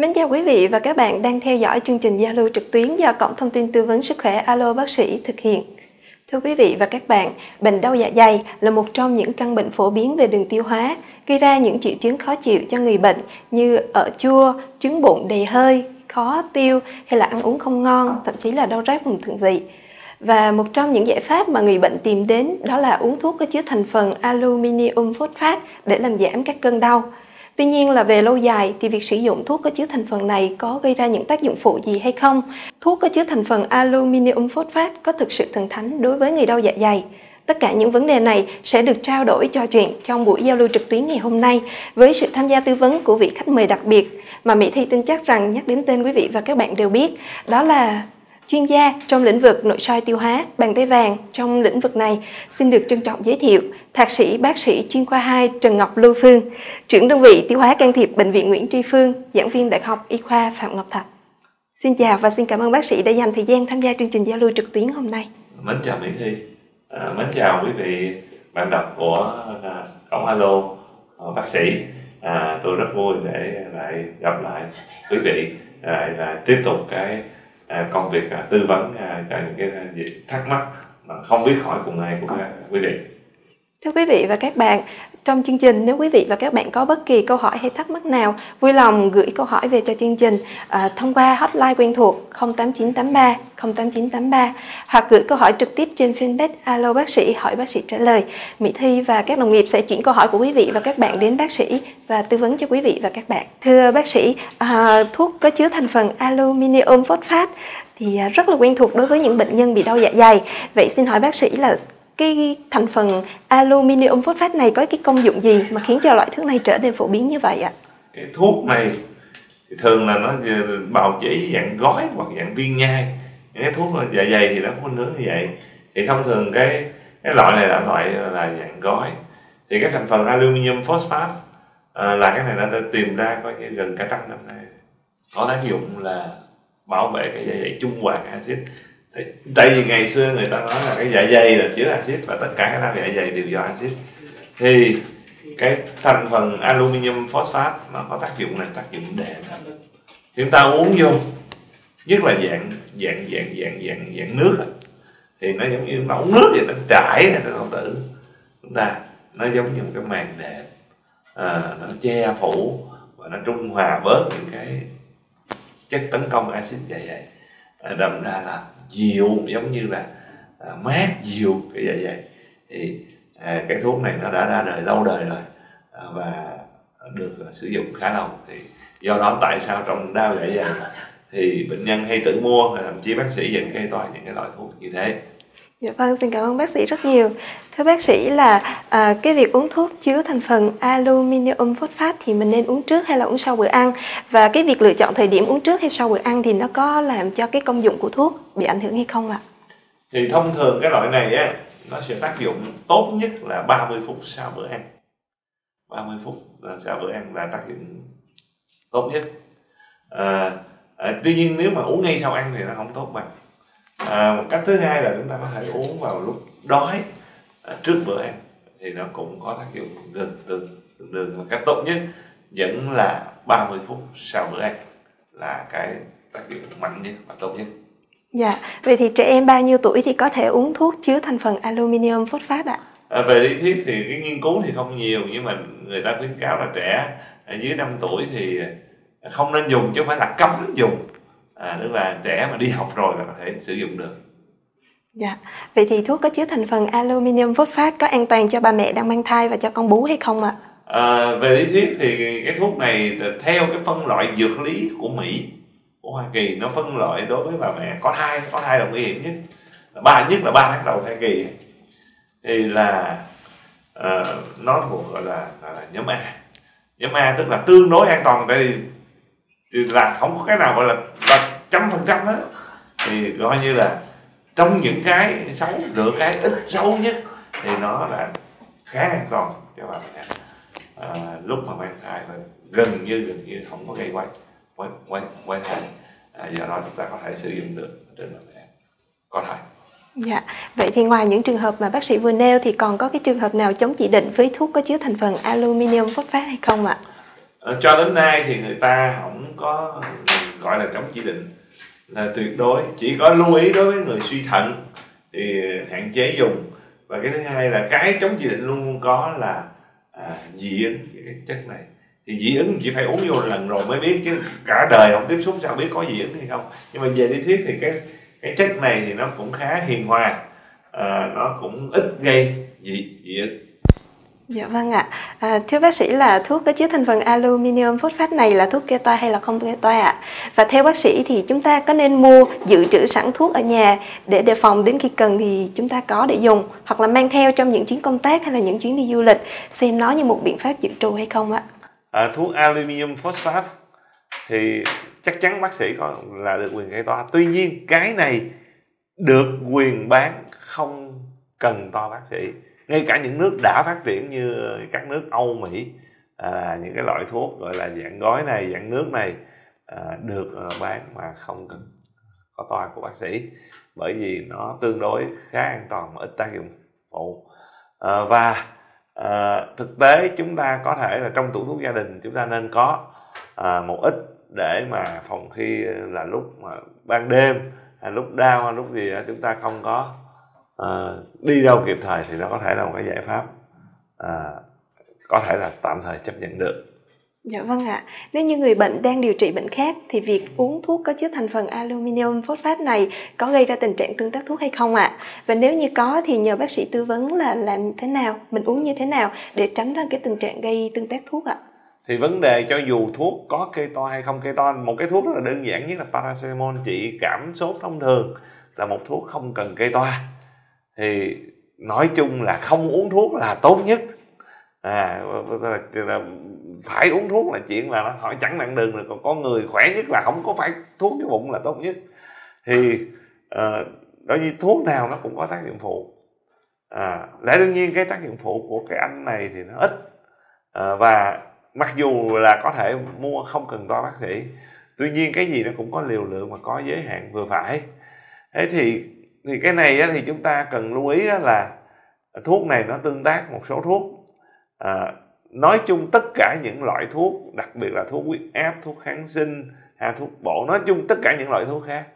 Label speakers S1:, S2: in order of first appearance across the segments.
S1: Mến chào quý vị và các bạn đang theo dõi chương trình giao lưu trực tuyến do Cổng Thông tin Tư vấn Sức khỏe Alo Bác sĩ thực hiện. Thưa quý vị và các bạn, bệnh đau dạ dày là một trong những căn bệnh phổ biến về đường tiêu hóa, gây ra những triệu chứng khó chịu cho người bệnh như ở chua, trứng bụng đầy hơi, khó tiêu hay là ăn uống không ngon, thậm chí là đau rát vùng thượng vị. Và một trong những giải pháp mà người bệnh tìm đến đó là uống thuốc có chứa thành phần aluminium phosphate để làm giảm các cơn đau. Tuy nhiên là về lâu dài thì việc sử dụng thuốc có chứa thành phần này có gây ra những tác dụng phụ gì hay không? Thuốc có chứa thành phần aluminium phosphate có thực sự thần thánh đối với người đau dạ dày? Tất cả những vấn đề này sẽ được trao đổi trò chuyện trong buổi giao lưu trực tuyến ngày hôm nay với sự tham gia tư vấn của vị khách mời đặc biệt mà Mỹ Thi tin chắc rằng nhắc đến tên quý vị và các bạn đều biết, đó là chuyên gia trong lĩnh vực nội soi tiêu hóa, bàn tay vàng trong lĩnh vực này xin được trân trọng giới thiệu Thạc sĩ bác sĩ chuyên khoa 2 Trần Ngọc Lưu Phương, trưởng đơn vị tiêu hóa can thiệp Bệnh viện Nguyễn Tri Phương, giảng viên Đại học Y khoa Phạm Ngọc Thạch. Xin chào và xin cảm ơn bác sĩ đã dành thời gian tham gia chương trình giao lưu trực tuyến hôm nay.
S2: Mến chào Mỹ Thi, à, mến chào quý vị bạn đọc của à, cổng alo à, bác sĩ. À, tôi rất vui để lại gặp lại quý vị lại là tiếp tục cái À, công việc à, tư vấn à, cho những cái thắc mắc mà không biết hỏi cùng ai của quý vị.
S1: Thưa quý vị và các bạn, trong chương trình nếu quý vị và các bạn có bất kỳ câu hỏi hay thắc mắc nào, vui lòng gửi câu hỏi về cho chương trình à, thông qua hotline quen thuộc 08983 08983 hoặc gửi câu hỏi trực tiếp trên fanpage Alo bác sĩ hỏi bác sĩ trả lời. Mỹ Thi và các đồng nghiệp sẽ chuyển câu hỏi của quý vị và các bạn đến bác sĩ và tư vấn cho quý vị và các bạn. Thưa bác sĩ, à, thuốc có chứa thành phần aluminium phosphate thì à, rất là quen thuộc đối với những bệnh nhân bị đau dạ dày. Vậy xin hỏi bác sĩ là cái thành phần aluminium phosphate này có cái công dụng gì mà khiến cho loại thuốc này trở nên phổ biến như vậy ạ?
S2: Cái thuốc này thì thường là nó bào chế dạng gói hoặc dạng viên nhai. Những cái thuốc dạ dày thì nó không hướng như vậy. Thì thông thường cái cái loại này là loại là dạng gói. Thì cái thành phần aluminium phosphate à, là cái này nó đã tìm ra có gần cả trăm năm nay. Có tác dụng là bảo vệ cái dạ dày trung hòa axit tại vì ngày xưa người ta nói là cái dạ dày là chứa axit và tất cả các đau dạ dày đều do axit. Thì cái thành phần aluminium phosphate nó có tác dụng là tác dụng đệm. Chúng ta uống vô nhất là dạng dạng dạng dạng dạng dạng nước thì nó giống như nó uống nước vậy nó trải này nó không tử chúng ta nó giống như một cái màn đệm à, nó che phủ và nó trung hòa bớt những cái chất tấn công axit dạ dày. À, đậm đà ra là dịu giống như là à, mát dịu cái vậy vậy. Thì à, cái thuốc này nó đã ra đời lâu đời rồi à, và được à, sử dụng khá lâu. Thì do đó tại sao trong đau dạ dày thì bệnh nhân hay tự mua thậm chí bác sĩ vẫn kê toại những cái loại thuốc như thế.
S1: Dạ vâng, xin cảm ơn bác sĩ rất nhiều. Thưa bác sĩ là à, cái việc uống thuốc chứa thành phần aluminium phosphate thì mình nên uống trước hay là uống sau bữa ăn? Và cái việc lựa chọn thời điểm uống trước hay sau bữa ăn thì nó có làm cho cái công dụng của thuốc bị ảnh hưởng hay không ạ?
S2: Thì thông thường cái loại này á nó sẽ tác dụng tốt nhất là 30 phút sau bữa ăn. 30 phút sau bữa ăn là tác dụng tốt nhất. À, à, tuy nhiên nếu mà uống ngay sau ăn thì nó không tốt bằng à, một cách thứ hai là chúng ta có thể uống vào lúc đói. À, trước bữa ăn thì nó cũng có tác dụng gần tương tương đương và cách tốt nhất. Vẫn là 30 phút sau bữa ăn là cái tác dụng mạnh nhất và tốt nhất.
S1: Dạ, vậy thì trẻ em bao nhiêu tuổi thì có thể uống thuốc chứa thành phần aluminium phosphate ạ?
S2: À, về lý thuyết thì cái nghiên cứu thì không nhiều nhưng mà người ta khuyến cáo là trẻ dưới 5 tuổi thì không nên dùng chứ không phải là cấm dùng à, tức là trẻ mà đi học rồi là có thể sử dụng được.
S1: Dạ, vậy thì thuốc có chứa thành phần aluminium phosphate có an toàn cho bà mẹ đang mang thai và cho con bú hay không ạ?
S2: À, về lý thuyết thì cái thuốc này theo cái phân loại dược lý của Mỹ của Hoa Kỳ. Nó phân loại đối với bà mẹ. Có thai có thai là nguy hiểm nhất. Ba nhất là ba tháng đầu thai kỳ. Thì là uh, nó thuộc gọi là, gọi là nhóm A. Nhóm A tức là tương đối an toàn tại vì là không có cái nào gọi là là trăm phần trăm hết. Thì coi như là trong những cái xấu được cái ít xấu nhất thì nó là khá an toàn cho bà mẹ. À, lúc mà mang thai và gần như gần như không có gây quay quay quay quay thai. À, do đó chúng ta có thể sử dụng được trên bà mẹ. Có thai.
S1: Dạ, vậy thì ngoài những trường hợp mà bác sĩ vừa nêu thì còn có cái trường hợp nào chống chỉ định với thuốc có chứa thành phần aluminium phosphate hay không ạ?
S2: à, cho đến nay thì người ta không có gọi là chống chỉ định là tuyệt đối. Chỉ có lưu ý đối với người suy thận thì à, hạn chế dùng. Và cái thứ hai là cái chống chỉ định luôn luôn có là à, dị ứng cái chất này. Thì dị ứng chỉ phải uống vô lần rồi mới biết chứ cả đời không tiếp xúc sao biết có dị ứng hay không. Nhưng mà về lý thuyết thì cái cái chất này thì nó cũng khá hiền hòa à, nó cũng ít gây dị dị ứng.
S1: Dạ vâng ạ. À, thưa bác sĩ là thuốc có chứa thành phần aluminium phosphate này là thuốc kê toa hay là không kê toa ạ? Và theo bác sĩ thì chúng ta có nên mua dự trữ sẵn thuốc ở nhà để đề phòng đến khi cần thì chúng ta có để dùng hoặc là mang theo trong những chuyến công tác hay là những chuyến đi du lịch xem nó như một biện pháp dự trù hay không ạ?
S2: À, thuốc aluminium phosphate thì chắc chắn bác sĩ có là được quyền kê toa. Tuy nhiên cái này được quyền bán không cần toa bác sĩ ngay cả những nước đã phát triển như các nước Âu Mỹ à, những cái loại thuốc gọi là dạng gói này dạng nước này à, được à, bán mà không cần có toa của bác sĩ. Bởi vì nó tương đối khá an toàn và ít tác dụng phụ. À, và à, thực tế chúng ta có thể là trong tủ thuốc gia đình chúng ta nên có à, một ít để mà phòng khi là lúc mà ban đêm hay lúc đau hay lúc gì đó, chúng ta không có à, đi đâu kịp thời thì nó có thể là một cái giải pháp à, có thể là tạm thời chấp nhận được
S1: Dạ vâng ạ. Nếu như người bệnh đang điều trị bệnh khác thì việc uống thuốc có chứa thành phần aluminium phosphate này có gây ra tình trạng tương tác thuốc hay không ạ? Và nếu như có thì nhờ bác sĩ tư vấn là làm thế nào, mình uống như thế nào để tránh ra cái tình trạng gây tương tác thuốc ạ?
S2: Thì vấn đề cho dù thuốc có kê to hay không kê to, một cái thuốc rất là đơn giản nhất là paracetamol trị cảm sốt thông thường là một thuốc không cần kê toa thì nói chung là không uống thuốc là tốt nhất. À phải uống thuốc là chuyện là nó hỏi chẳng nặng đường rồi còn có người khỏe nhất là không có phải thuốc cái bụng là tốt nhất. Thì à, đối với thuốc nào nó cũng có tác dụng phụ. À, lẽ đương nhiên cái tác dụng phụ của cái anh này thì nó ít. À, và mặc dù là có thể mua không cần to bác sĩ tuy nhiên cái gì nó cũng có liều lượng và có giới hạn vừa phải. Thế thì thì cái này thì chúng ta cần lưu ý là thuốc này nó tương tác một số thuốc à, nói chung tất cả những loại thuốc đặc biệt là thuốc huyết áp thuốc kháng sinh hay thuốc bổ nói chung tất cả những loại thuốc khác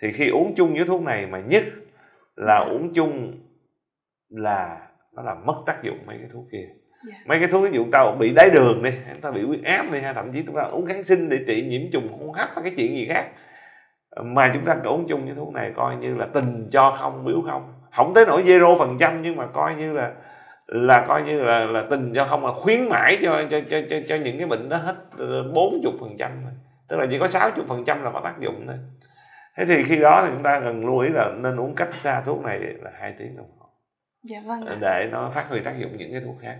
S2: thì khi uống chung với thuốc này mà nhất là uống chung là nó làm mất tác dụng mấy cái thuốc kia yeah. Dạ. mấy cái thuốc ví dụ ta bị đái đường đi ta bị huyết áp đi hay thậm chí chúng ta uống kháng sinh để trị nhiễm trùng hô hấp hay cái chuyện gì khác mà chúng ta uống chung với thuốc này coi như là tình cho không biếu không. Không tới nỗi zero phần trăm nhưng mà coi như là là coi như là là tình cho không là khuyến mãi cho cho cho cho, cho những cái bệnh đó hết bốn chục phần trăm tức là chỉ có sáu chục phần trăm là có tác dụng thôi. Thế thì khi đó thì chúng ta cần lưu ý là nên uống cách xa thuốc này là hai tiếng đồng hồ.
S1: Dạ vâng
S2: để nó phát huy tác dụng những cái thuốc khác.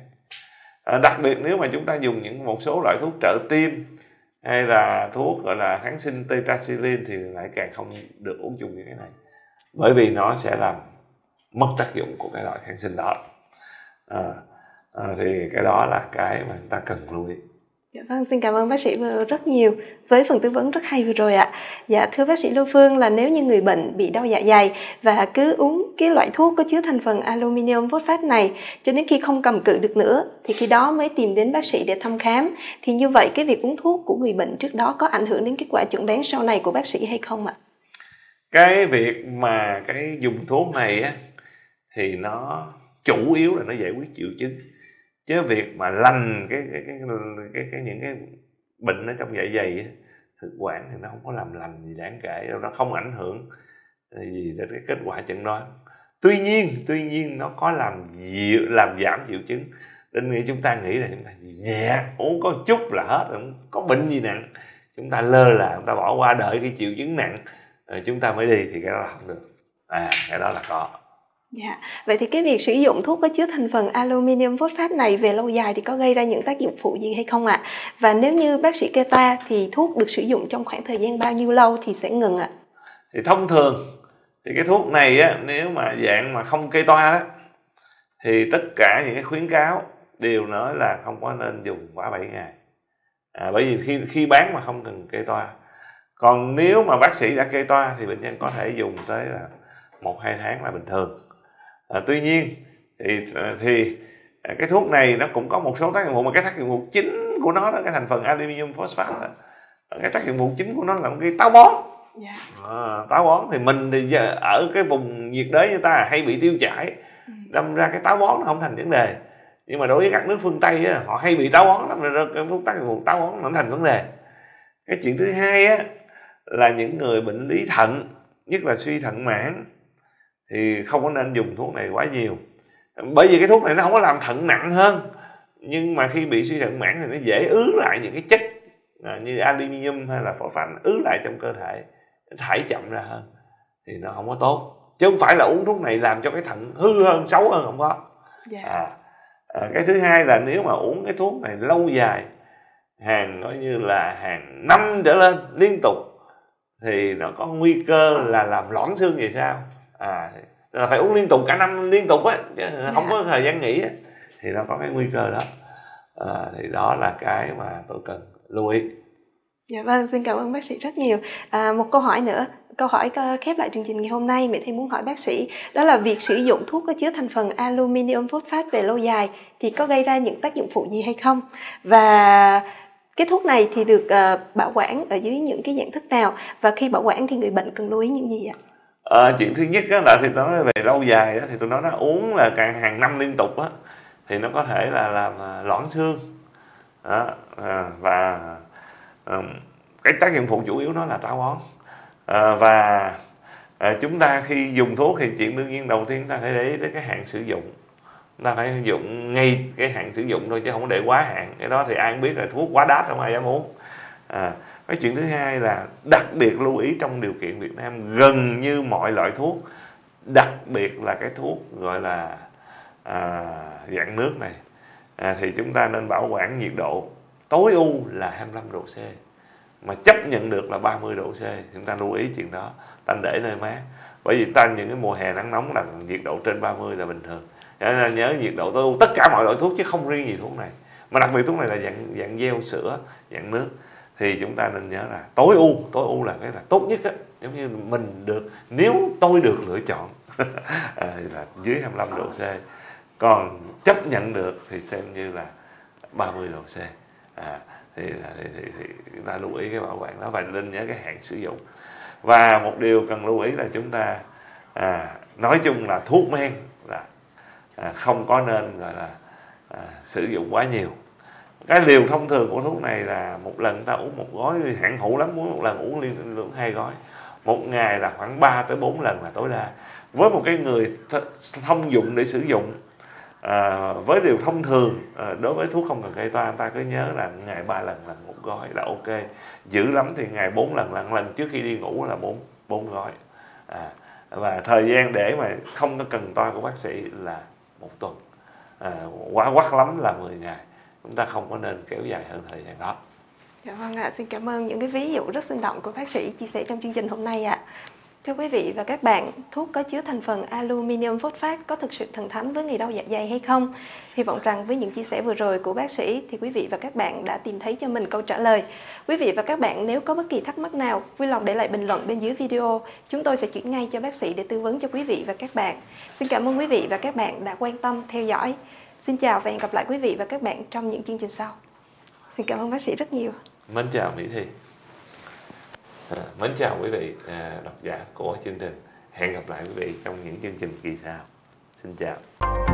S2: À, đặc biệt nếu mà chúng ta dùng những một số loại thuốc trợ tim hay là thuốc gọi là kháng sinh tetracycline thì lại càng không được uống chung với cái này. Bởi vì nó sẽ làm mất tác dụng của cái loại kháng sinh đó. À, à, thì cái đó là cái mà chúng ta cần lưu ý.
S1: Dạ vâng, xin cảm ơn bác sĩ rất nhiều với phần tư vấn rất hay vừa rồi ạ. Dạ thưa bác sĩ Lưu Phương là nếu như người bệnh bị đau dạ dày và cứ uống cái loại thuốc có chứa thành phần aluminium phosphate này cho đến khi không cầm cự được nữa thì khi đó mới tìm đến bác sĩ để thăm khám. Thì như vậy cái việc uống thuốc của người bệnh trước đó có ảnh hưởng đến kết quả chuẩn đoán sau này của bác sĩ hay không ạ?
S2: Cái việc mà cái dùng thuốc này á thì nó chủ yếu là nó giải quyết triệu chứng chứ việc mà lành cái cái cái, cái, cái, cái những cái bệnh ở trong dạ dày thực quản thì nó không có làm lành gì đáng kể đâu nó không ảnh hưởng ờ, gì đến cái kết quả chẩn đoán. Tuy nhiên tuy nhiên nó có làm dịu làm giảm triệu chứng. Nên nghĩ chúng ta nghĩ là chúng ta nhẹ uống có chút là hết không có bệnh gì nặng. Chúng ta lơ là chúng ta bỏ qua đợi cái triệu chứng nặng rồi chúng ta mới đi thì cái đó là không được. À cái đó là có.
S1: Dạ, vậy thì cái việc sử dụng thuốc có chứa thành phần aluminium phosphate này về lâu dài thì có gây ra những tác dụng phụ gì hay không ạ? À? Và nếu như bác sĩ kê toa thì thuốc được sử dụng trong khoảng thời gian bao nhiêu lâu thì sẽ ngừng ạ? À?
S2: Thì thông thường thì cái thuốc này á nếu mà dạng mà không kê toa đó thì tất cả những cái khuyến cáo đều nói là không có nên dùng quá 7 ngày. À, bởi vì khi khi bán mà không cần kê toa. Còn nếu mà bác sĩ đã kê toa thì bệnh nhân có thể dùng tới là một hai tháng là bình thường à, tuy nhiên thì à, thì à, cái thuốc này nó cũng có một số tác dụng phụ mà cái tác dụng phụ chính của nó đó cái thành phần aluminium phosphate đó, cái tác dụng phụ chính của nó là cái táo bón.
S1: Dạ.
S2: À, táo bón thì mình thì giờ ở cái vùng nhiệt đới như ta hay bị tiêu chảy
S1: Ừ.
S2: đâm ra cái táo bón nó không thành vấn đề. Nhưng mà đối với các nước phương tây á, họ hay bị táo bón lắm rồi cái tác dụng phụ táo bón nó thành vấn đề. Cái chuyện thứ hai á là những người bệnh lý thận nhất là suy thận mãn thì không có nên dùng thuốc này quá nhiều. Bởi vì cái thuốc này nó không có làm thận nặng hơn. Nhưng mà khi bị suy thận mãn thì nó dễ ứ lại những cái chất à, như aluminium hay là phosphate ứ lại trong cơ thể thải chậm ra hơn. Thì nó không có tốt. Chứ không phải là uống thuốc này làm cho cái thận hư hơn xấu hơn không có.
S1: Dạ.
S2: À, à, cái thứ hai là nếu mà uống cái thuốc này lâu dài hàng coi như là hàng năm trở lên liên tục thì nó có nguy cơ là làm loãng xương vì sao à là phải uống liên tục cả năm liên tục á chứ không có thời gian nghỉ á thì nó có cái nguy cơ đó à, thì đó là cái mà tôi cần lưu ý
S1: Dạ vâng, xin cảm ơn bác sĩ rất nhiều. À, một câu hỏi nữa, câu hỏi khép lại chương trình ngày hôm nay, Mỹ Thi muốn hỏi bác sĩ, đó là việc sử dụng thuốc có chứa thành phần aluminium phosphate về lâu dài thì có gây ra những tác dụng phụ gì hay không? Và cái thuốc này thì được ờ, bảo quản ở dưới những cái dạng thức nào và khi bảo quản thì người bệnh cần lưu ý những gì ạ?
S2: À, chuyện thứ nhất đó là thì tôi nói về lâu dài đó, thì tôi nói nó uống là càng hàng năm liên tục á thì nó có thể là làm à, loãng xương. Đó, à, và ừm, cái tác dụng phụ chủ yếu nó là táo bón. À, và à, chúng ta khi dùng thuốc thì chuyện đương nhiên đầu tiên ta phải để ý tới cái hạn sử dụng. Ta phải dùng ngay cái hạn sử dụng thôi chứ không để quá hạn. Cái đó thì ai cũng biết là thuốc quá đắt không ai dám uống. À, cái chuyện thứ hai là đặc biệt lưu ý trong điều kiện Việt Nam gần như mọi loại thuốc đặc biệt là cái thuốc gọi là à, dạng nước này. À, thì chúng ta nên bảo quản nhiệt độ tối ưu là 25 độ C mà chấp nhận được là 30 độ C. Chúng ta lưu ý chuyện đó ta để nơi mát. Bởi vì ta những cái mùa hè nắng nóng là nhiệt độ trên 30 là bình thường. Cho nên nhớ nhiệt độ tối ưu tất cả mọi loại thuốc chứ không riêng gì thuốc này. Mà đặc biệt thuốc này là dạng dạng gel sữa dạng nước thì chúng ta nên nhớ là tối ưu tối ưu là cái là tốt nhất á. Giống như mình được nếu tôi được lựa chọn à, là dưới 25 độ C còn chấp nhận được thì xem như là 30 độ C. À, thì, thì, thì, thì chúng ta lưu ý cái bảo quản đó và nên nhớ cái hạn sử dụng. Và một điều cần lưu ý là chúng ta à, nói chung là thuốc men là à, không có nên gọi là à, sử dụng quá nhiều cái liều thông thường của thuốc này là một lần ta uống một gói hạn hữu lắm muốn một lần uống liên lượng hai gói. Một ngày là khoảng 3 tới 4 lần là tối đa. Với một cái người th- thông dụng để sử dụng à, với điều thông thường à, đối với thuốc không cần gây toan ta cứ nhớ là ngày ba lần là một gói là ok. Dữ lắm thì ngày bốn lần là lần trước khi đi ngủ là bốn bốn gói. À, và thời gian để mà không có cần toa của bác sĩ là một tuần. À, quá quắc lắm là 10 ngày chúng ta không có nên kéo dài hơn thời gian đó
S1: Dạ vâng ạ, xin cảm ơn những cái ví dụ rất sinh động của bác sĩ chia sẻ trong chương trình hôm nay ạ. Thưa quý vị và các bạn, thuốc có chứa thành phần aluminium phát có thực sự thần thánh với người đau dạ dày hay không? Hy vọng rằng với những chia sẻ vừa rồi của bác sĩ thì quý vị và các bạn đã tìm thấy cho mình câu trả lời. Quý vị và các bạn nếu có bất kỳ thắc mắc nào, vui lòng để lại bình luận bên dưới video. Chúng tôi sẽ chuyển ngay cho bác sĩ để tư vấn cho quý vị và các bạn. Xin cảm ơn quý vị và các bạn đã quan tâm theo dõi. Xin chào và hẹn gặp lại quý vị và các bạn trong những chương trình sau. Xin cảm ơn bác sĩ rất nhiều.
S2: mến chào mỹ thi à, mến chào quý vị à, độc giả của chương trình hẹn gặp lại quý vị trong những chương trình kỳ sau xin chào